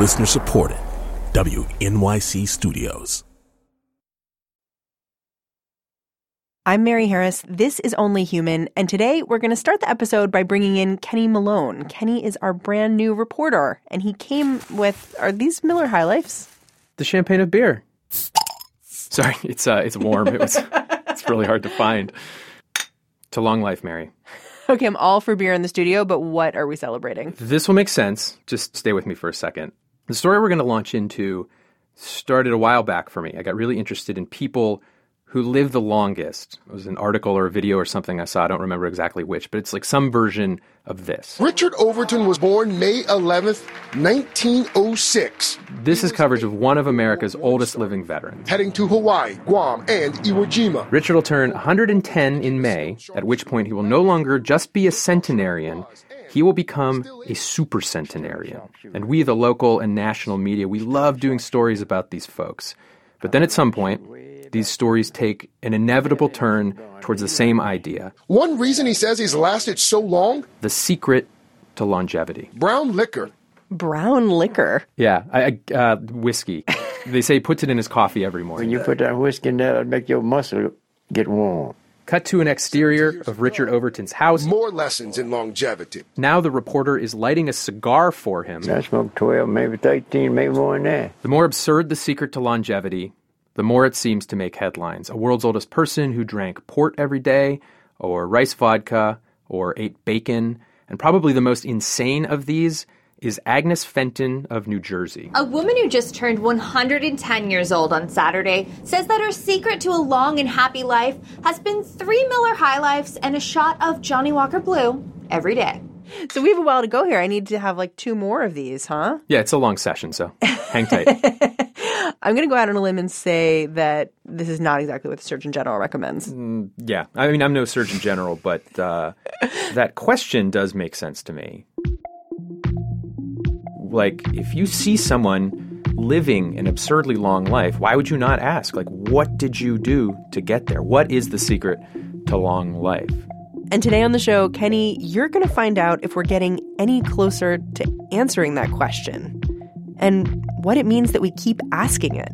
Listener supported. WNYC Studios. I'm Mary Harris. This is Only Human. And today we're going to start the episode by bringing in Kenny Malone. Kenny is our brand new reporter, and he came with are these Miller High Lifes? The champagne of beer. Sorry, it's uh, it's warm. It was it's really hard to find. To long life, Mary. Okay, I'm all for beer in the studio, but what are we celebrating? This will make sense. Just stay with me for a second. The story we're going to launch into started a while back for me. I got really interested in people who live the longest. It was an article or a video or something I saw. I don't remember exactly which, but it's like some version of this. Richard Overton was born May 11th, 1906. This is coverage of one of America's oldest living veterans. Heading to Hawaii, Guam, and Iwo Jima. Richard will turn 110 in May, at which point he will no longer just be a centenarian. He will become a super centenarian. And we, the local and national media, we love doing stories about these folks. But then at some point, these stories take an inevitable turn towards the same idea One reason he says he's lasted so long the secret to longevity. brown liquor. Brown liquor. Yeah, I, I, uh, whiskey. they say he puts it in his coffee every morning. When morning. you put that whiskey in there, it'll make your muscle get warm. Cut to an exterior of Richard Overton's house. More lessons in longevity. Now the reporter is lighting a cigar for him. I smoked 12, maybe 13, maybe more than that. The more absurd the secret to longevity, the more it seems to make headlines. A world's oldest person who drank port every day, or rice vodka, or ate bacon. And probably the most insane of these is Agnes Fenton of New Jersey. A woman who just turned 110 years old on Saturday says that her secret to a long and happy life has been three Miller High Lifes and a shot of Johnnie Walker Blue every day. So we have a while to go here. I need to have like two more of these, huh? Yeah, it's a long session, so hang tight. I'm going to go out on a limb and say that this is not exactly what the Surgeon General recommends. yeah, I mean, I'm no Surgeon General, but uh, that question does make sense to me. Like, if you see someone living an absurdly long life, why would you not ask, like, what did you do to get there? What is the secret to long life? And today on the show, Kenny, you're going to find out if we're getting any closer to answering that question and what it means that we keep asking it.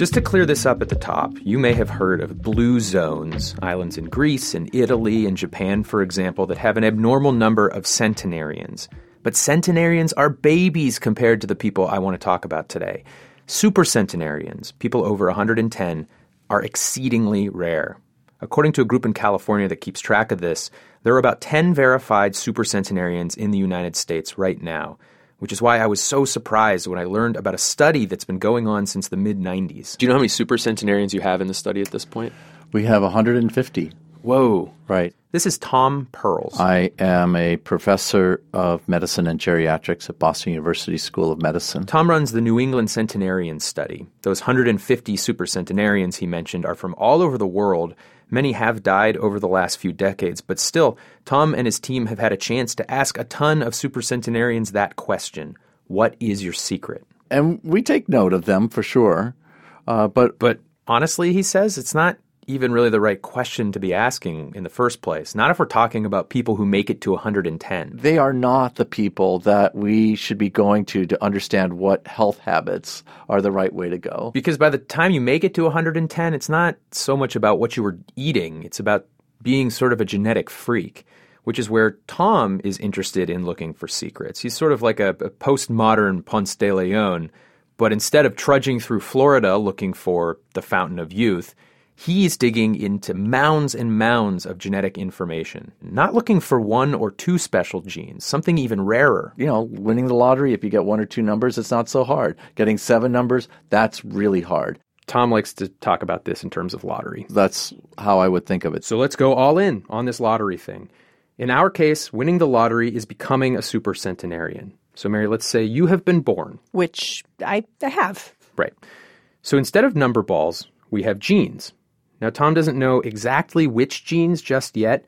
Just to clear this up at the top, you may have heard of blue zones, islands in Greece and Italy and Japan, for example, that have an abnormal number of centenarians. But centenarians are babies compared to the people I want to talk about today. Super centenarians, people over 110, are exceedingly rare. According to a group in California that keeps track of this, there are about 10 verified supercentenarians in the United States right now, which is why I was so surprised when I learned about a study that's been going on since the mid 90s. Do you know how many supercentenarians you have in the study at this point? We have 150. Whoa. Right. This is Tom Perls. I am a professor of medicine and geriatrics at Boston University School of Medicine. Tom runs the New England Centenarian Study. Those 150 supercentenarians he mentioned are from all over the world. Many have died over the last few decades, but still, Tom and his team have had a chance to ask a ton of supercentenarians that question What is your secret? And we take note of them for sure. Uh, but But honestly, he says, it's not even really the right question to be asking in the first place. Not if we're talking about people who make it to 110. they are not the people that we should be going to to understand what health habits are the right way to go. Because by the time you make it to 110, it's not so much about what you were eating, it's about being sort of a genetic freak, which is where Tom is interested in looking for secrets. He's sort of like a, a postmodern Ponce de Leon, but instead of trudging through Florida looking for the fountain of youth, he's digging into mounds and mounds of genetic information, not looking for one or two special genes, something even rarer. You know, winning the lottery, if you get one or two numbers, it's not so hard. Getting seven numbers, that's really hard. Tom likes to talk about this in terms of lottery. That's how I would think of it. So let's go all in on this lottery thing. In our case, winning the lottery is becoming a super centenarian. So, Mary, let's say you have been born. which I, I have. Right. So instead of number balls, we have genes. Now, Tom doesn't know exactly which genes just yet,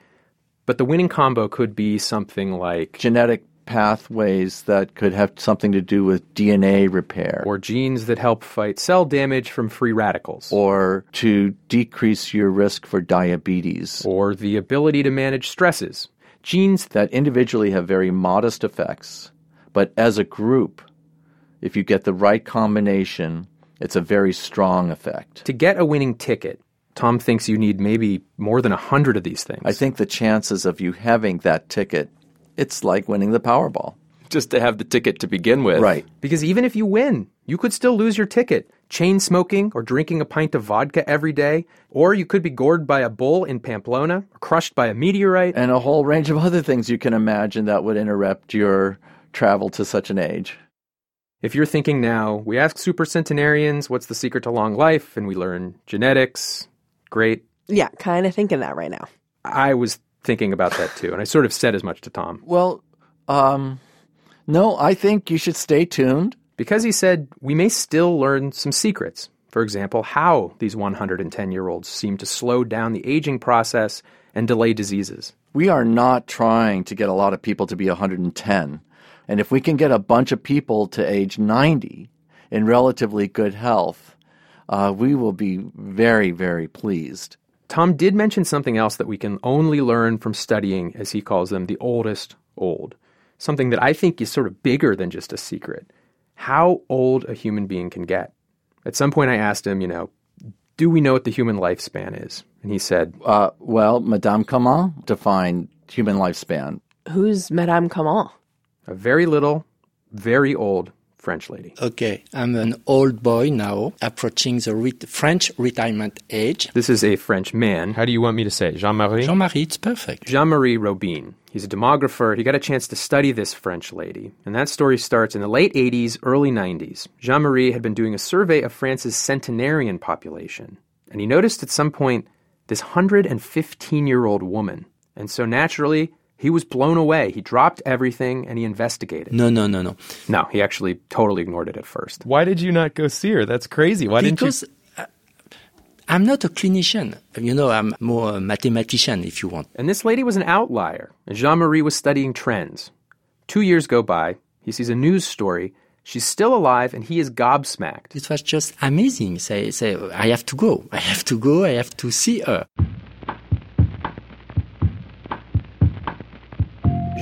but the winning combo could be something like Genetic pathways that could have something to do with DNA repair or genes that help fight cell damage from free radicals, or to decrease your risk for diabetes. or the ability to manage stresses. Genes that individually have very modest effects, but as a group, if you get the right combination, it's a very strong effect. to get a winning ticket, Tom thinks you need maybe more than a hundred of these things. I think the chances of you having that ticket, it's like winning the Powerball. just to have the ticket to begin with. Right. Because even if you win, you could still lose your ticket. Chain smoking or drinking a pint of vodka every day, or you could be gored by a bull in Pamplona, or crushed by a meteorite. And a whole range of other things you can imagine that would interrupt your travel to such an age. If you're thinking now, we ask supercentenarians what's the secret to long life, and we learn genetics. Great. Yeah, kind of thinking that right now. I was thinking about that too, and I sort of said as much to Tom. Well, um, no, I think you should stay tuned. Because he said we may still learn some secrets. For example, how these 110 year olds seem to slow down the aging process and delay diseases. We are not trying to get a lot of people to be 110. And if we can get a bunch of people to age 90 in relatively good health, uh, we will be very, very pleased. Tom did mention something else that we can only learn from studying, as he calls them, the oldest old. Something that I think is sort of bigger than just a secret. How old a human being can get. At some point, I asked him, you know, do we know what the human lifespan is? And he said, Uh, well, Madame Calment defined human lifespan. Who's Madame Calment? a very little, very old French lady. Okay, I'm an old boy now, approaching the ret- French retirement age. This is a French man. How do you want me to say? Jean Marie? Jean Marie, it's perfect. Jean Marie Robine. He's a demographer. He got a chance to study this French lady. And that story starts in the late 80s, early 90s. Jean Marie had been doing a survey of France's centenarian population. And he noticed at some point this 115 year old woman. And so naturally, he was blown away. He dropped everything and he investigated. No, no, no, no. No, he actually totally ignored it at first. Why did you not go see her? That's crazy. Why didn't you because uh, I'm not a clinician. You know, I'm more a mathematician, if you want. And this lady was an outlier, Jean Marie was studying trends. Two years go by. He sees a news story. She's still alive, and he is gobsmacked. It was just amazing. Say, say, I have to go. I have to go. I have to see her.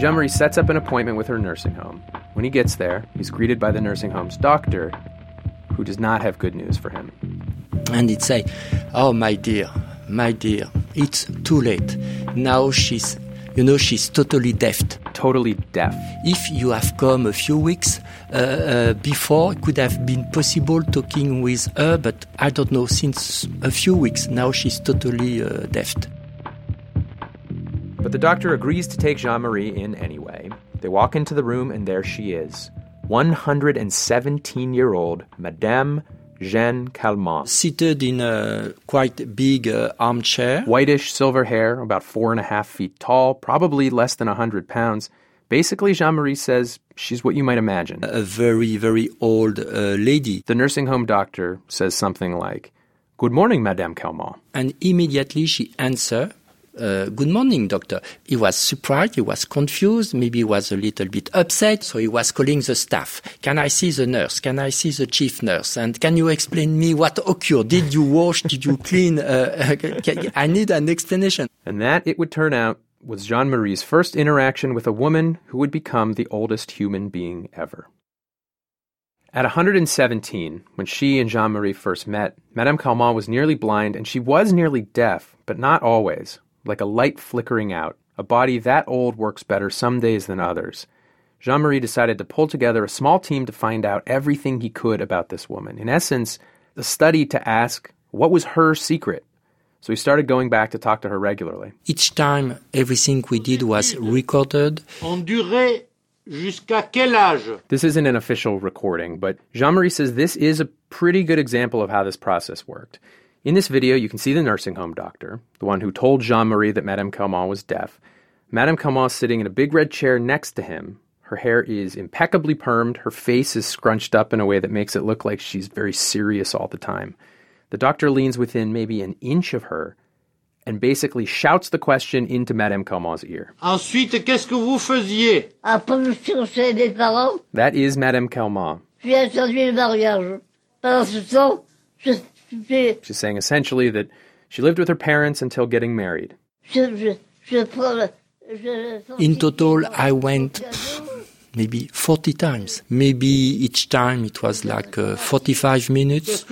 Jean Marie sets up an appointment with her nursing home. When he gets there, he's greeted by the nursing home's doctor, who does not have good news for him. And it say, "Oh, my dear, my dear, it's too late. Now she's, you know, she's totally deaf. Totally deaf. If you have come a few weeks uh, uh, before, it could have been possible talking with her, but I don't know. Since a few weeks now, she's totally uh, deaf." But the doctor agrees to take Jean Marie in anyway. They walk into the room, and there she is 117 year old Madame Jeanne Calment. Seated in a quite big uh, armchair. Whitish silver hair, about four and a half feet tall, probably less than a 100 pounds. Basically, Jean Marie says she's what you might imagine. A very, very old uh, lady. The nursing home doctor says something like, Good morning, Madame Calment. And immediately she answered, uh, good morning, doctor. He was surprised, he was confused, maybe he was a little bit upset, so he was calling the staff. Can I see the nurse? Can I see the chief nurse? And can you explain me what occurred? Did you wash? Did you clean? Uh, I need an explanation. And that, it would turn out, was Jean Marie's first interaction with a woman who would become the oldest human being ever. At 117, when she and Jean Marie first met, Madame Calment was nearly blind and she was nearly deaf, but not always like a light flickering out. A body that old works better some days than others. Jean Marie decided to pull together a small team to find out everything he could about this woman. In essence, a study to ask what was her secret. So he started going back to talk to her regularly. Each time, everything we did was recorded. On durait jusqu'à quel âge? This isn't an official recording, but Jean Marie says this is a pretty good example of how this process worked. In this video, you can see the nursing home doctor, the one who told Jean Marie that Madame Calment was deaf. Madame Calment sitting in a big red chair next to him. Her hair is impeccably permed. Her face is scrunched up in a way that makes it look like she's very serious all the time. The doctor leans within maybe an inch of her and basically shouts the question into Madame Calment's ear. Ensuite, qu'est-ce que vous faisiez? Après, je suis chez parents. That is Madame Calment. J'ai attendu le mariage. Pendant ce temps, je She's saying essentially that she lived with her parents until getting married. In total, I went maybe 40 times. Maybe each time it was like uh, 45 minutes.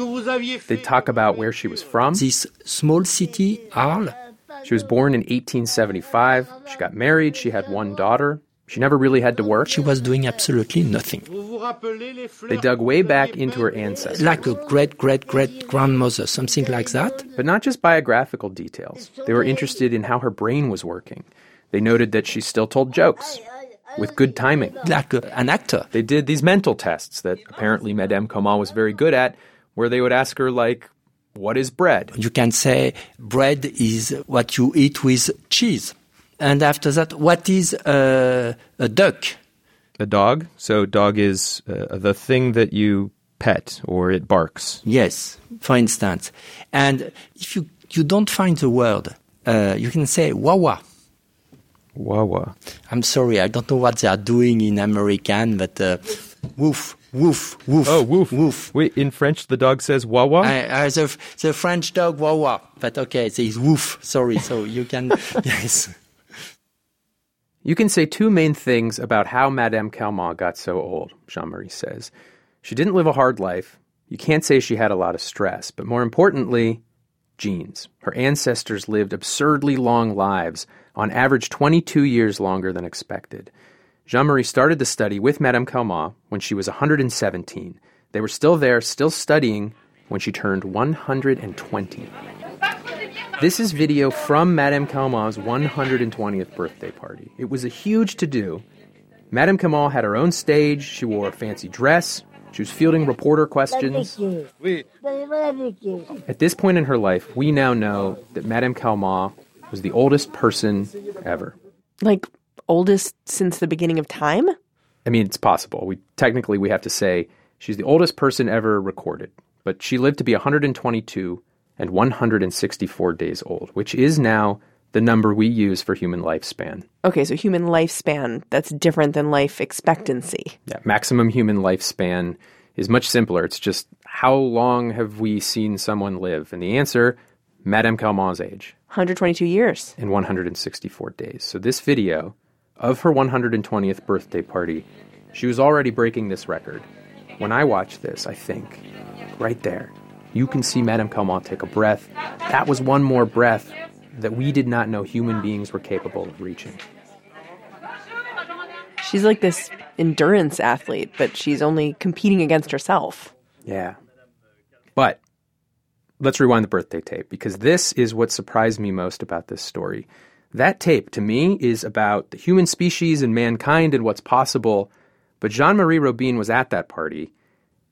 They talk about where she was from. This small city, Arles, She was born in 1875. She got married. She had one daughter. She never really had to work. she was doing absolutely nothing. They dug way back into her ancestors. Like a great great great grandmother, something like that. But not just biographical details. They were interested in how her brain was working. They noted that she still told jokes with good timing. Like a, an actor. They did these mental tests that apparently Madame Calment was very good at, where they would ask her, like, what is bread? You can say bread is what you eat with cheese. And after that, what is uh, a duck? A dog. So dog is uh, the thing that you pet or it barks. Yes, for instance. And if you, you don't find the word, uh, you can say wawa. Wawa. I'm sorry, I don't know what they are doing in American, but uh, woof, woof, woof. Oh, woof. woof. Wait, in French, the dog says wawa? I, I, the, the French dog wawa, but okay, it is woof. Sorry, so you can, yes. You can say two main things about how Madame Calment got so old, Jean Marie says. She didn't live a hard life. You can't say she had a lot of stress, but more importantly, genes. Her ancestors lived absurdly long lives, on average 22 years longer than expected. Jean Marie started the study with Madame Calment when she was 117. They were still there, still studying, when she turned 120. This is video from Madame Calment's 120th birthday party. It was a huge to do. Madame Calment had her own stage, she wore a fancy dress, she was fielding reporter questions. At this point in her life, we now know that Madame Calment was the oldest person ever. Like oldest since the beginning of time? I mean, it's possible. We technically we have to say she's the oldest person ever recorded, but she lived to be 122 and 164 days old, which is now the number we use for human lifespan. Okay, so human lifespan, that's different than life expectancy. Yeah, maximum human lifespan is much simpler. It's just how long have we seen someone live? And the answer, Madame Calment's age 122 years. in 164 days. So this video of her 120th birthday party, she was already breaking this record. When I watch this, I think, right there, you can see Madame Calment take a breath. That was one more breath that we did not know human beings were capable of reaching. She's like this endurance athlete, but she's only competing against herself. Yeah. But let's rewind the birthday tape because this is what surprised me most about this story. That tape, to me, is about the human species and mankind and what's possible. But Jean Marie Robine was at that party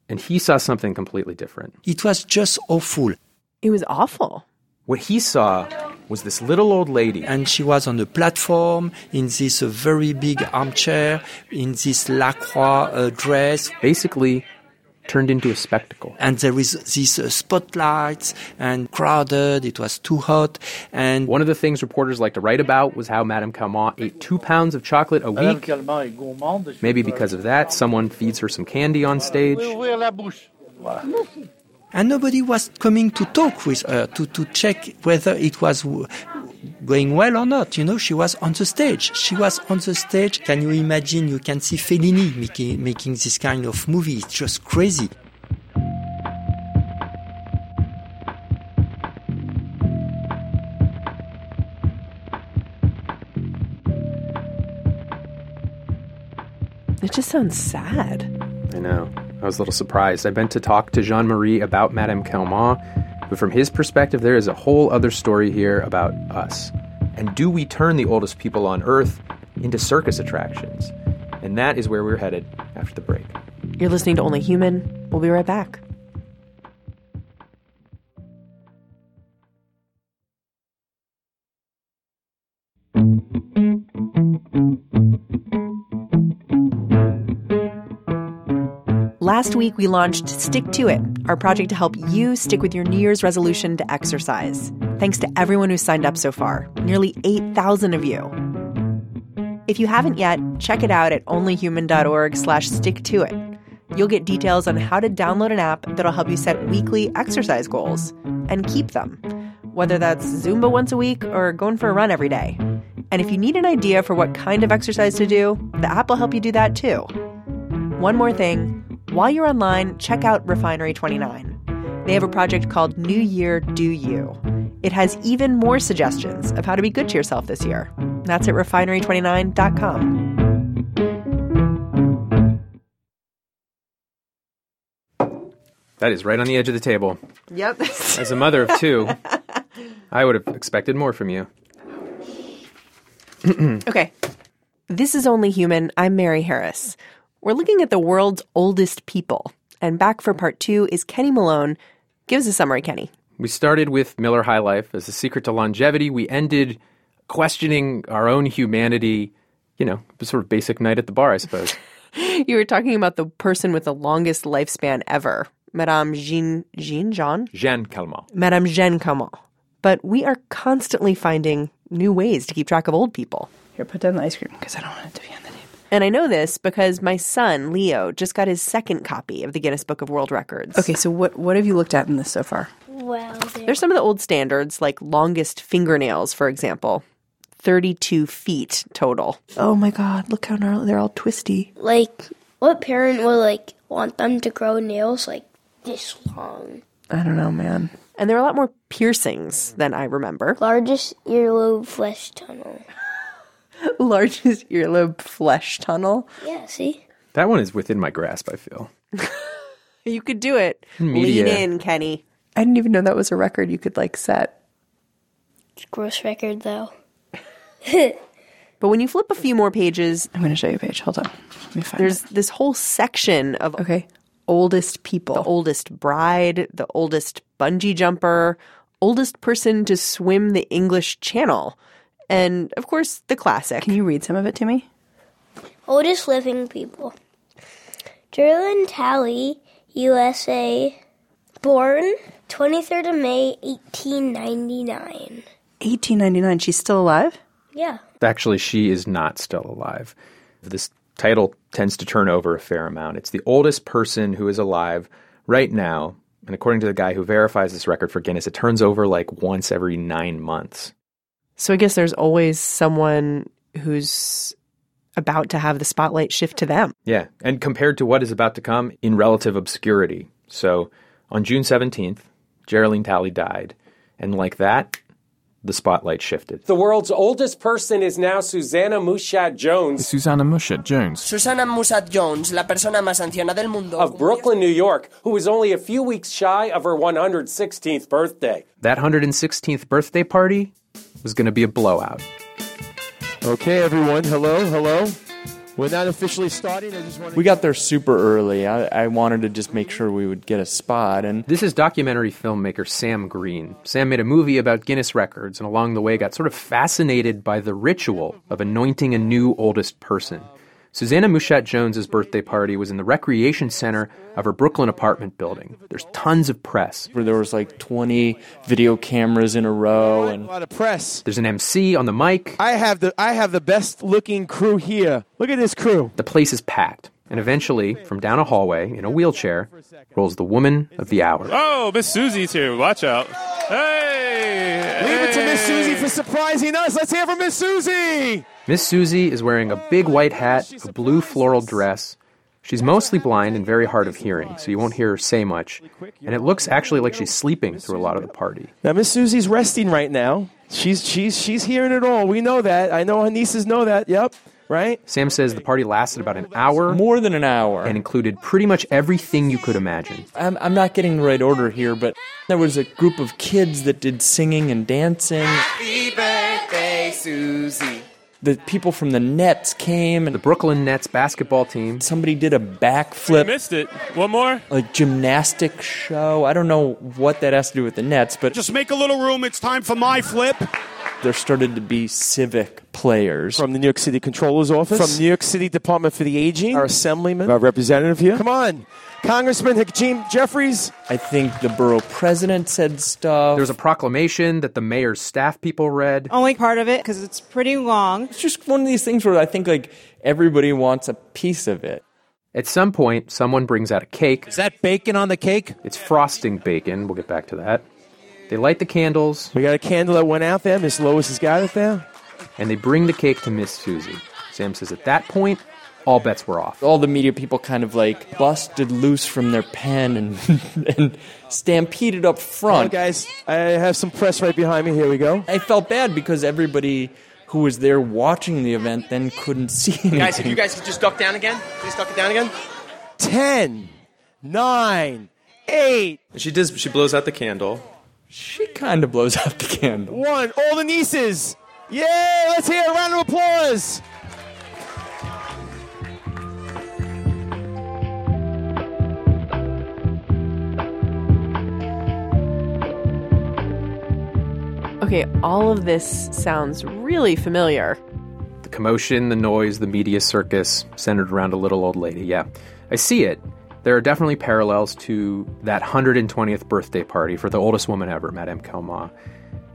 and he saw something completely different. It was just awful. It was awful. What he saw was this little old lady. And she was on the platform in this uh, very big armchair, in this Lacroix uh, dress. Basically, turned into a spectacle. And there is these uh, spotlights and crowded. It was too hot. And One of the things reporters like to write about was how Madame Calment ate two pounds of chocolate a week. Calment est gourmande. Maybe because of that, someone feeds her some candy on stage. Ouvrir la bouche. and nobody was coming to talk with her to, to check whether it was w- going well or not. You know, she was on the stage. She was on the stage. Can you imagine? You can see Fellini making, making this kind of movie. It's just crazy. It just sounds sad. I know. I was a little surprised. I went to talk to Jean Marie about Madame Calment, but from his perspective, there is a whole other story here about us. And do we turn the oldest people on Earth into circus attractions? And that is where we're headed after the break. You're listening to Only Human. We'll be right back. Last week, we launched Stick to It, our project to help you stick with your New Year's resolution to exercise. Thanks to everyone who signed up so far, nearly 8,000 of you. If you haven't yet, check it out at onlyhuman.org slash stick it. You'll get details on how to download an app that'll help you set weekly exercise goals and keep them, whether that's Zumba once a week or going for a run every day. And if you need an idea for what kind of exercise to do, the app will help you do that too. One more thing while you're online, check out Refinery 29. They have a project called New Year Do You. It has even more suggestions of how to be good to yourself this year. That's at refinery29.com. That is right on the edge of the table. Yep. As a mother of two, I would have expected more from you. okay. This is Only Human. I'm Mary Harris. We're looking at the world's oldest people. And back for part two is Kenny Malone. Give us a summary, Kenny. We started with Miller High Life as a secret to longevity. We ended questioning our own humanity. You know, sort of basic night at the bar, I suppose. you were talking about the person with the longest lifespan ever, Madame Jean Jean Jean Jeanne Calment. Madame Jeanne Calment. But we are constantly finding new ways to keep track of old people. Here, put down the ice cream because I don't want it to be on the tape. And I know this because my son Leo just got his second copy of the Guinness Book of World Records. Okay, so what what have you looked at in this so far? Well, There's some of the old standards, like longest fingernails, for example. 32 feet total. Oh my god, look how gnarly. They're all twisty. like, what parent would like want them to grow nails like this long? I don't know, man. And there are a lot more piercings than I remember. Largest earlobe flesh tunnel. Largest earlobe flesh tunnel. Yeah, see? That one is within my grasp, I feel. You could do it. Media. Lean in, Kenny. I didn't even know that was a record you could like set. It's a gross record though. But when you flip a few more pages, I'm going to show you a page. Hold on. Let me find there's it. this whole section of Okay. Oldest people. the oldest bride, the oldest bungee jumper, oldest person to swim the English Channel, and of course, the classic. Can you read some of it to me? Oldest living people. Jeralean Talley, USA. Born 23rd of May, 1899. 1899. She's still alive? Yeah. Actually, she is not still alive. This title tends to turn over a fair amount. It's the oldest person who is alive right now. And according to the guy who verifies this record for Guinness, it turns over like once every nine months. So I guess there's always someone who's about to have the spotlight shift to them. Yeah. And compared to what is about to come, in relative obscurity. So on June 17th, Jeralean Talley died. And like that, the spotlight shifted. The world's oldest person is now Susannah Mushatt Jones Susannah Mushatt Jones. Susana Musat Jones, la persona más anciana del mundo. of Brooklyn, New York, who is only a few weeks shy of her 116th birthday. That 116th birthday party was going to be a blowout. Okay, everyone. Hello, hello. We're not officially starting. I just want We got there super early. I, I wanted to just make sure we would get a spot, and This is documentary filmmaker Sam Green. Sam made a movie about Guinness records and along the way got sort of fascinated by the ritual of anointing a new oldest person. Susannah Mushatt Jones's birthday party was in the recreation center of her Brooklyn apartment building. There's tons of press. where there was like 20 video cameras in a row, and a lot of press. There's an MC on the mic. I have the I have the best looking crew here. Look at this crew. The place is packed. And eventually, from down a hallway in a wheelchair, rolls the woman of the hour. Oh, Miss Susie's here. Watch out. Hey! Leave it to Miss Susie for surprising us. Let's hear from Miss Susie. Miss Susie is wearing a big white hat, a blue floral dress. She's mostly blind and very hard of hearing, so you won't hear her say much. And it looks actually like she's sleeping through a lot of the party. Now Miss Susie's resting right now. She's she's she's hearing it all. We know that. I know her nieces know that. Yep. Right? Sam says the party lasted about an hour more than an hour. and included pretty much everything you could imagine. I'm, I'm not getting the right order here, but there was a group of kids that did singing and dancing. Happy birthday, Susie. The people from the Nets came, and The Brooklyn Nets basketball team. somebody did a You backflip, missed it. One more. A gymnastic show. I don't know what that has to do with the Nets, but Just make a little room. It's time for my flip. there started to be civic players. From the New York City Controller's Office. From New York City Department for the Aging. Our assemblyman. Our representative here. Come on. Congressman Hakeem Jeffries. I think the borough president said stuff. There was a proclamation that the mayor's staff people read. Only part of it because it's pretty long. It's just one of these things where I think like everybody wants a piece of it. At some point, someone brings out a cake. Is that bacon on the cake? It's frosting bacon. We'll get back to that. They light the candles. We got a candle that went out there. Miss Lois has got it there. And they bring the cake to Miss Susie. Sam says at that point, all bets were off. All the media people kind of like busted loose from their pen and, and stampeded up front. Well, guys, I have some press right behind me. Here we go. I felt bad because everybody who was there watching the event then couldn't see anything. Guys, if you guys could just duck down again, please duck it down again. 10, 9, 8. She does. She blows out the candle. She kind of blows out the candle. 1. All the nieces. Yay! Let's hear a round of applause. Okay, all of this sounds really familiar. The commotion, the noise, the media circus centered around a little old lady. Yeah, I see it. There are definitely parallels to that 120th birthday party for the oldest woman ever, Madame Calment.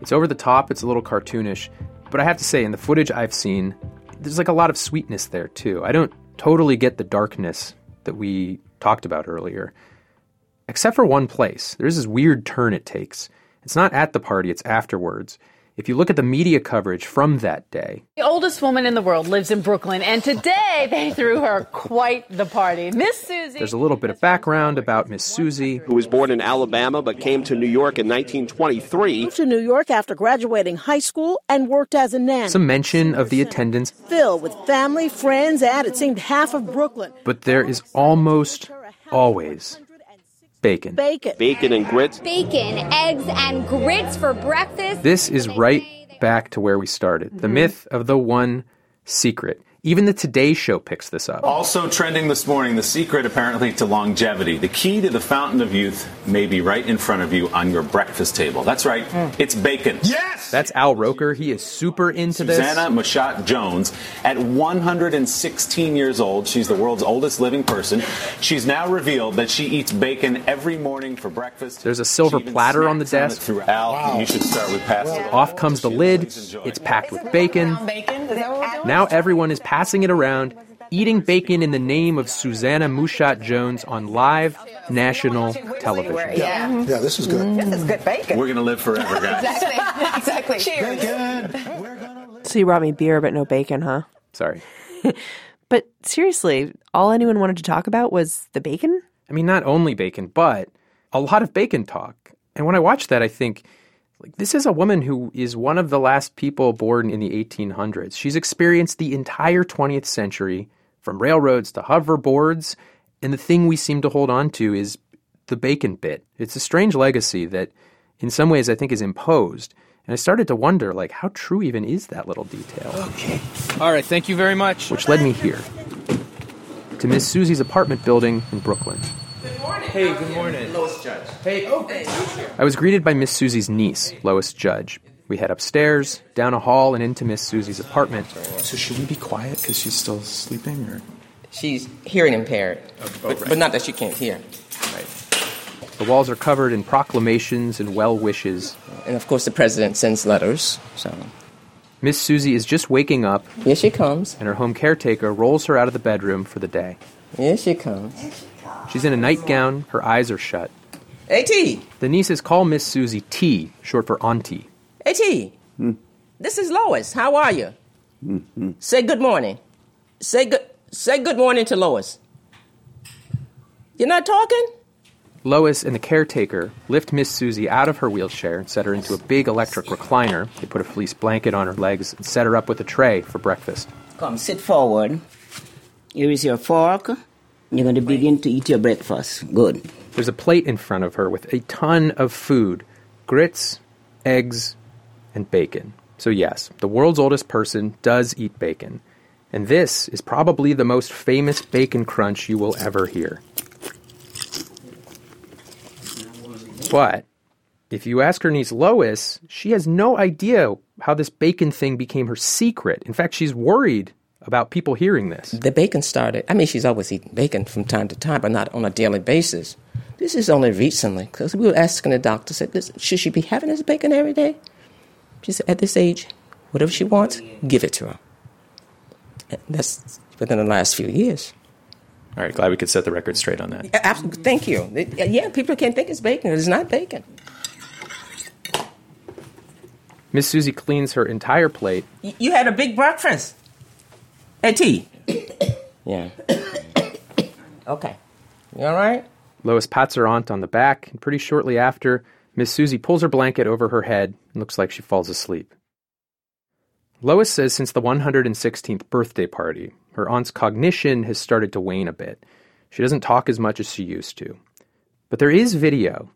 It's over the top, it's a little cartoonish, but I have to say, in the footage I've seen, there's like a lot of sweetness there too. I don't totally get the darkness that we talked about earlier. Except for one place. There's this weird turn it takes. It's not at the party, it's afterwards. If you look at the media coverage from that day, The oldest woman in the world lives in Brooklyn, and today they threw her quite the party. Miss Susie. there's a little bit of background about Miss Susie. who was born in Alabama but came to New York in 1923. Moved to New York after graduating high school and worked as a nanny. Some mention of the attendance, Filled with family, friends, and it seemed half of Brooklyn. but there is almost always bacon. Bacon. Bacon and grits. Bacon, eggs, and grits for breakfast. This is right back to where we started the mm-hmm. myth of the one secret. Even the Today Show picks this up. Also trending this morning, the secret apparently to longevity. The key to the fountain of youth may be right in front of you on your breakfast table. That's right, hmm. it's bacon. Yes! That's Al Roker. He is super into this. Susannah Mushatt Jones, at 116 years old, she's the world's oldest living person. She's now revealed that she eats bacon every morning for breakfast. There's a silver platter on the desk. Through Al, you should start with passing it Off comes the lid. It's packed with bacon. Now everyone is passing it around, eating bacon in the name of Susannah Mushatt Jones on live national television. Yeah. Yeah, this is good. Mm. This is good bacon. We're going to live forever, guys. exactly. exactly. Cheers. So you brought me beer, but no bacon, huh? Sorry. But seriously, all anyone wanted to talk about was the bacon? I mean, not only bacon, but a lot of bacon talk. And when I watch that, I think, like, this is a woman who is one of the last people born in the 1800s. She's experienced the entire 20th century, from railroads to hoverboards, and the thing we seem to hold on to is the bacon bit. It's a strange legacy that, in some ways, I think is imposed. And I started to wonder, like, how true even is that little detail? Okay. All right, thank you very much. Which led me here to Miss Susie's apartment building in Brooklyn. Hey, good morning. Lois Judge. Hey, oh, hey. I was greeted by Miss Susie's niece, Lois Judge. We head upstairs, down a hall, and into Miss Susie's apartment. So should we be quiet because she's still sleeping, or? She's hearing impaired, oh, oh, but, but not that she can't hear. The walls are covered in proclamations and well wishes. And of course, the president sends letters. So Miss Susie is just waking up. Here she comes. And her home caretaker rolls her out of the bedroom for the day. here she comes. She's in a nightgown, her eyes are shut. Hey T. The nieces call Miss Susie T, short for Auntie. Hey T. Hmm. This is Lois. How are you? Mm-hmm. Say good morning. Say good. Say good morning to Lois. You're not talking. Lois and the caretaker lift Miss Susie out of her wheelchair and set her into a big electric recliner. They put a fleece blanket on her legs and set her up with a tray for breakfast. Come, sit forward. Here is your fork. You're going to begin to eat your breakfast. Good. There's a plate in front of her with a ton of food grits, eggs, and bacon. So, yes, the world's oldest person does eat bacon. And this is probably the most famous bacon crunch you will ever hear. But if you ask her niece Lois, she has no idea how this bacon thing became her secret. In fact, she's worried about people hearing this. The bacon started. I mean, she's always eating bacon from time to time, but not on a daily basis. This is only recently because we were asking the doctor, said, should she be having this bacon every day? She said, at this age, whatever she wants, give it to her. And that's within the last few years. All right, glad we could set the record straight on that. A- Absolutely. Thank you. Yeah, people can't think it's bacon. It's not bacon. Miss Susie cleans her entire plate. Y- You had a big breakfast. Hey, T. yeah. Okay. You all right? Lois pats her aunt on the back, and pretty shortly after, Miss Susie pulls her blanket over her head and looks like she falls asleep. Lois says since the 116th birthday party, her aunt's cognition has started to wane a bit. She doesn't talk as much as she used to. But there is video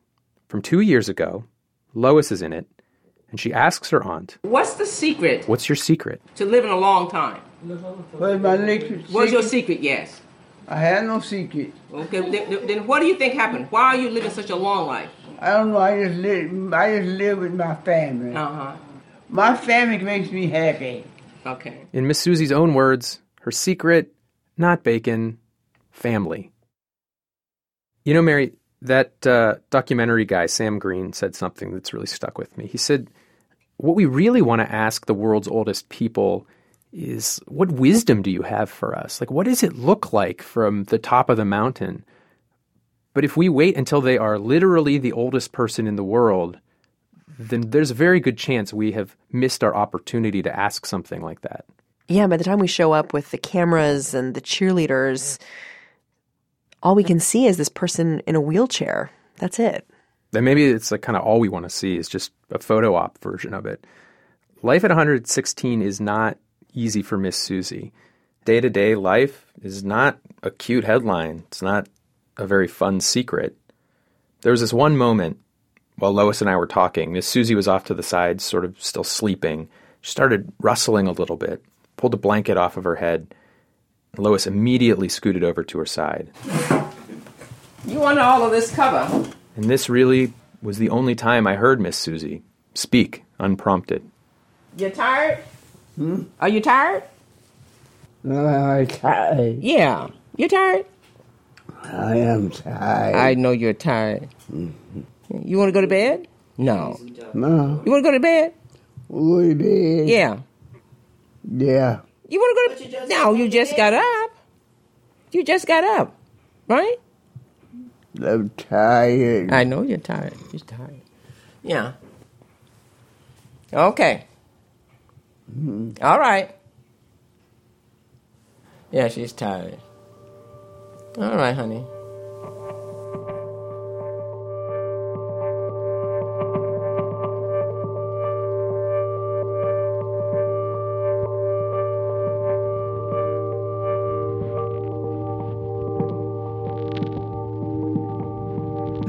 from two years ago. Lois is in it, and she asks her aunt, What's the secret What's your secret? to living a long time? What's my secret? What's your secret? Yes. I have no secret. Okay, then, then what do you think happened? Why are you living such a long life? I don't know. I just live. I just live with my family. Uh huh. My family makes me happy. Okay. In Miss Susie's own words, her secret, not bacon, family. You know, Mary, that uh, documentary guy, Sam Green, said something that's really stuck with me. He said, What we really want to ask the world's oldest people is what wisdom do you have for us? Like, what does it look like from the top of the mountain? But if we wait until they are literally the oldest person in the world, then there's a very good chance we have missed our opportunity to ask something like that. Yeah, by the time we show up with the cameras and the cheerleaders, all we can see is this person in a wheelchair. That's it. Then maybe it's like kind of all we want to see is just a photo op version of it. Life at 116 is not easy for Miss Susie. Day to day life is not a cute headline. It's not a very fun secret. There was this one moment while Lois and I were talking. Miss Susie was off to the side, sort of still sleeping. She started rustling a little bit, pulled a blanket off of her head. Lois immediately scooted over to her side. You want all of this cover? And this really was the only time I heard Miss Susie speak unprompted. You tired? Hmm? Are you tired? No, I'm tired. Yeah. You tired? I am tired. I know you're tired. Hmm. You want to go to bed? No. No. You want to go to bed? Go to bed. Yeah. Yeah. You want to go to bed? No, you just got up. You just got up, right? I'm tired. I know you're tired. You're tired. Yeah. Okay. Mm-hmm. All right. Yeah, she's tired. All right, honey.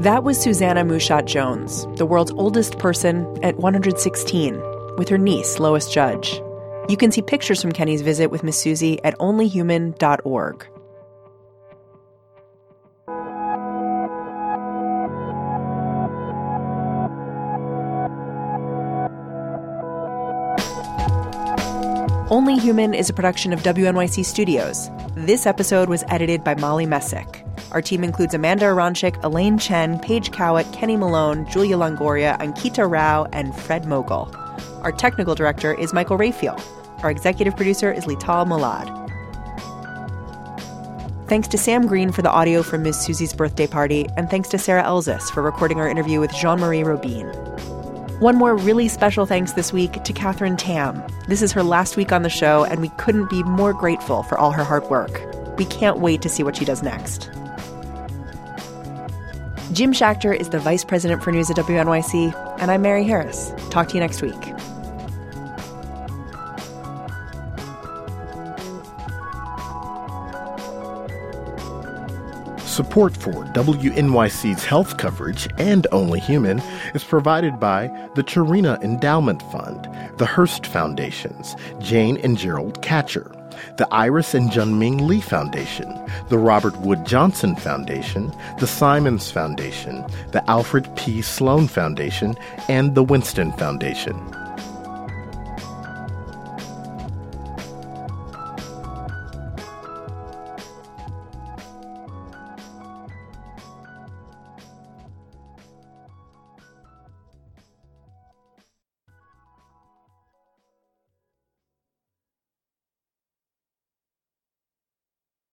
That was Susannah Mushatt Jones, the world's oldest person at 116, with her niece, Lois Judge. You can see pictures from Kenny's visit with Miss Susie at onlyhuman.org. Only Human is a production of WNYC Studios. This episode was edited by Molly Messick. Our team includes Amanda Aronczyk, Elaine Chen, Paige Cowett, Kenny Malone, Julia Longoria, Ankita Rao, and Fred Mogul. Our technical director is Michael Rayfield. Our executive producer is Lital Malad. Thanks to Sam Green for the audio from Miss Susie's birthday party, and thanks to Sarah Elzis for recording our interview with Jean Marie Robine. One more really special thanks this week to Catherine Tam. This is her last week on the show, and we couldn't be more grateful for all her hard work. We can't wait to see what she does next. Jim Schachter is the vice president for news at WNYC, and I'm Mary Harris. Talk to you next week. Support for WNYC's health coverage and Only Human is provided by the Charina Endowment Fund, the Hearst Foundations, Jane and Gerald Katcher, the Iris and Junming Le Foundation, the Robert Wood Johnson Foundation, the Simons Foundation, the Alfred P. Sloan Foundation, and the Winston Foundation.